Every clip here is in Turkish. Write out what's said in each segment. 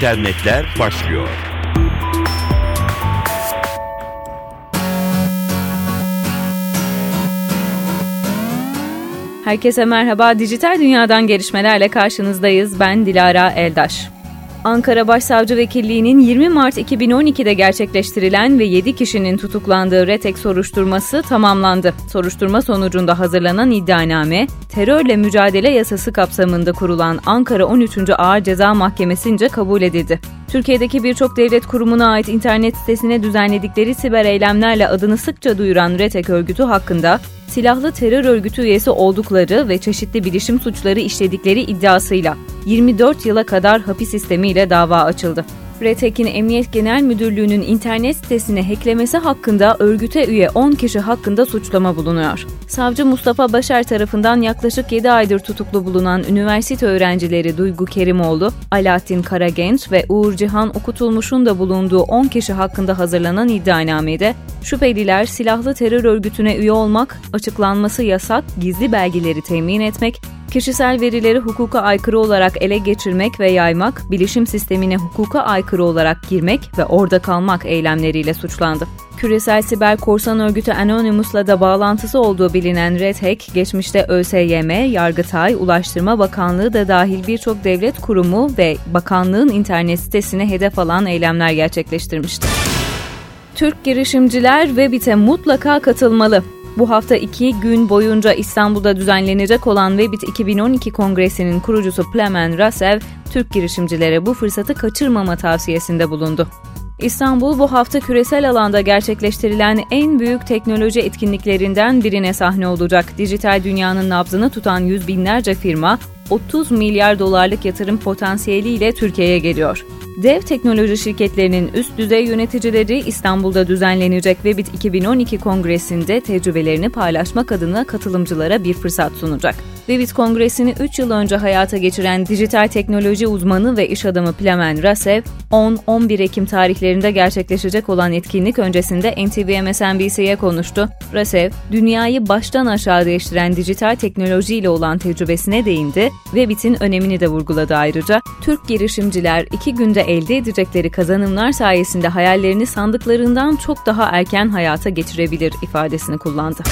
internetler başlıyor. Herkese merhaba. Dijital dünyadan gelişmelerle karşınızdayız. Ben Dilara Eldaş. Ankara Başsavcı Vekilliği'nin 20 Mart 2012'de gerçekleştirilen ve 7 kişinin tutuklandığı RETEK soruşturması tamamlandı. Soruşturma sonucunda hazırlanan iddianame, terörle mücadele yasası kapsamında kurulan Ankara 13. Ağır Ceza Mahkemesi'nce kabul edildi. Türkiye'deki birçok devlet kurumuna ait internet sitesine düzenledikleri siber eylemlerle adını sıkça duyuran RETEK örgütü hakkında silahlı terör örgütü üyesi oldukları ve çeşitli bilişim suçları işledikleri iddiasıyla 24 yıla kadar hapis sistemiyle dava açıldı. RETEK'in Emniyet Genel Müdürlüğü'nün internet sitesini hacklemesi hakkında örgüte üye 10 kişi hakkında suçlama bulunuyor. Savcı Mustafa Başar tarafından yaklaşık 7 aydır tutuklu bulunan üniversite öğrencileri Duygu Kerimoğlu, Alaaddin Karagenç ve Uğur Cihan Okutulmuş'un da bulunduğu 10 kişi hakkında hazırlanan iddianamede şüpheliler silahlı terör örgütüne üye olmak, açıklanması yasak, gizli belgeleri temin etmek, Kişisel verileri hukuka aykırı olarak ele geçirmek ve yaymak, bilişim sistemine hukuka aykırı olarak girmek ve orada kalmak eylemleriyle suçlandı. Küresel siber korsan örgütü Anonymous'la da bağlantısı olduğu bilinen Red Hack, geçmişte ÖSYM, Yargıtay, Ulaştırma Bakanlığı da dahil birçok devlet kurumu ve bakanlığın internet sitesine hedef alan eylemler gerçekleştirmişti. Türk girişimciler Webit'e mutlaka katılmalı. Bu hafta iki gün boyunca İstanbul'da düzenlenecek olan Webit 2012 Kongresi'nin kurucusu Plemen Rasev, Türk girişimcilere bu fırsatı kaçırmama tavsiyesinde bulundu. İstanbul bu hafta küresel alanda gerçekleştirilen en büyük teknoloji etkinliklerinden birine sahne olacak. Dijital dünyanın nabzını tutan yüz binlerce firma 30 milyar dolarlık yatırım potansiyeliyle Türkiye'ye geliyor. Dev teknoloji şirketlerinin üst düzey yöneticileri İstanbul'da düzenlenecek Webit 2012 kongresinde tecrübelerini paylaşmak adına katılımcılara bir fırsat sunacak. Webit kongresini 3 yıl önce hayata geçiren dijital teknoloji uzmanı ve iş adamı Plemen Rasev, 10-11 Ekim tarihlerinde gerçekleşecek olan etkinlik öncesinde NTV MSNBC'ye konuştu. Rasev, dünyayı baştan aşağı değiştiren dijital teknolojiyle olan tecrübesine değindi ve BIT'in önemini de vurguladı ayrıca. Türk girişimciler iki günde elde edecekleri kazanımlar sayesinde hayallerini sandıklarından çok daha erken hayata geçirebilir ifadesini kullandı.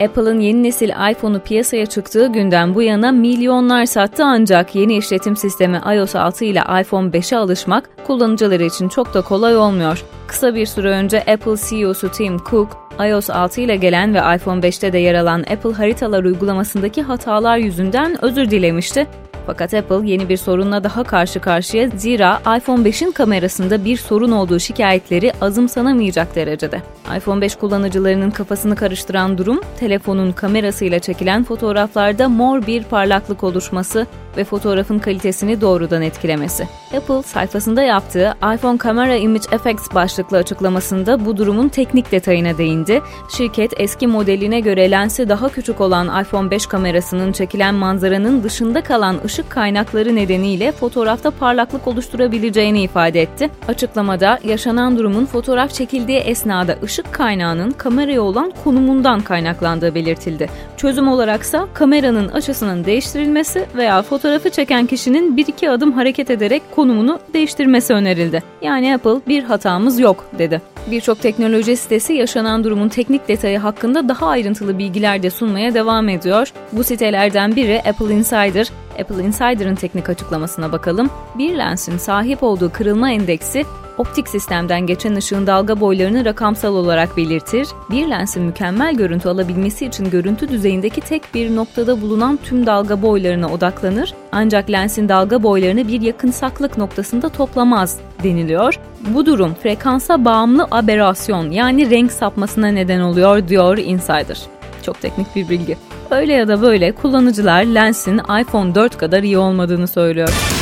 Apple'ın yeni nesil iPhone'u piyasaya çıktığı günden bu yana milyonlar sattı ancak yeni işletim sistemi iOS 6 ile iPhone 5'e alışmak kullanıcıları için çok da kolay olmuyor. Kısa bir süre önce Apple CEO'su Tim Cook, iOS 6 ile gelen ve iPhone 5'te de yer alan Apple haritalar uygulamasındaki hatalar yüzünden özür dilemişti fakat Apple yeni bir sorunla daha karşı karşıya zira iPhone 5'in kamerasında bir sorun olduğu şikayetleri azımsanamayacak derecede. iPhone 5 kullanıcılarının kafasını karıştıran durum, telefonun kamerasıyla çekilen fotoğraflarda mor bir parlaklık oluşması ve fotoğrafın kalitesini doğrudan etkilemesi. Apple sayfasında yaptığı iPhone Camera Image Effects başlıklı açıklamasında bu durumun teknik detayına değindi. Şirket eski modeline göre lensi daha küçük olan iPhone 5 kamerasının çekilen manzaranın dışında kalan ışık kaynakları nedeniyle fotoğrafta parlaklık oluşturabileceğini ifade etti. Açıklamada yaşanan durumun fotoğraf çekildiği esnada ışık kaynağının kameraya olan konumundan kaynaklandığı belirtildi. Çözüm olaraksa kameranın açısının değiştirilmesi veya fotoğrafı çeken kişinin bir iki adım hareket ederek konumunu değiştirmesi önerildi. Yani Apple bir hatamız yok dedi. Birçok teknoloji sitesi yaşanan durumun teknik detayı hakkında daha ayrıntılı bilgiler de sunmaya devam ediyor. Bu sitelerden biri Apple Insider. Apple Insider'ın teknik açıklamasına bakalım. Bir lensin sahip olduğu kırılma endeksi optik sistemden geçen ışığın dalga boylarını rakamsal olarak belirtir. Bir lensin mükemmel görüntü alabilmesi için görüntü düzeyindeki tek bir noktada bulunan tüm dalga boylarına odaklanır. Ancak lensin dalga boylarını bir yakınsaklık noktasında toplamaz deniliyor. Bu durum frekansa bağımlı aberasyon yani renk sapmasına neden oluyor diyor Insider. Çok teknik bir bilgi. Öyle ya da böyle kullanıcılar lensin iPhone 4 kadar iyi olmadığını söylüyor.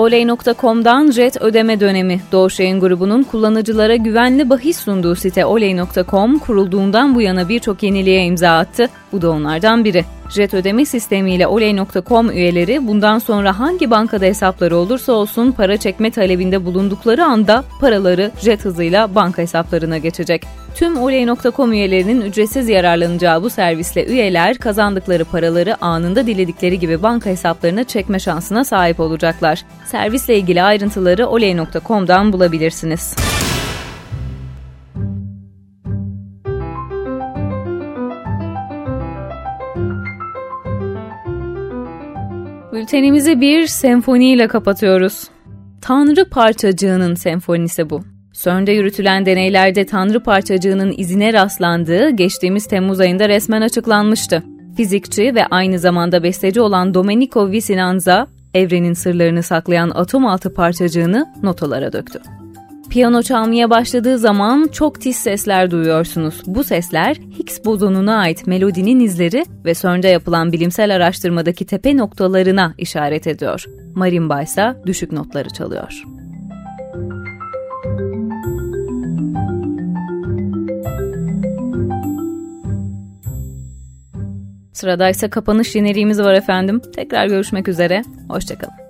Oley.com'dan jet ödeme dönemi. Doğuş Yayın grubunun kullanıcılara güvenli bahis sunduğu site Oley.com kurulduğundan bu yana birçok yeniliğe imza attı. Bu da onlardan biri. Jet ödeme sistemiyle oley.com üyeleri bundan sonra hangi bankada hesapları olursa olsun para çekme talebinde bulundukları anda paraları jet hızıyla banka hesaplarına geçecek. Tüm oley.com üyelerinin ücretsiz yararlanacağı bu servisle üyeler kazandıkları paraları anında diledikleri gibi banka hesaplarına çekme şansına sahip olacaklar. Servisle ilgili ayrıntıları oley.com'dan bulabilirsiniz. Bültenimizi bir senfoniyle kapatıyoruz. Tanrı parçacığının senfonisi bu. CERN'de yürütülen deneylerde Tanrı parçacığının izine rastlandığı geçtiğimiz Temmuz ayında resmen açıklanmıştı. Fizikçi ve aynı zamanda besteci olan Domenico Vicinanza, evrenin sırlarını saklayan atom altı parçacığını notalara döktü. Piyano çalmaya başladığı zaman çok tiz sesler duyuyorsunuz. Bu sesler Higgs bozonuna ait melodinin izleri ve CERN'de yapılan bilimsel araştırmadaki tepe noktalarına işaret ediyor. Marimba ise düşük notları çalıyor. Sırada ise kapanış jeneriğimiz var efendim. Tekrar görüşmek üzere. Hoşçakalın.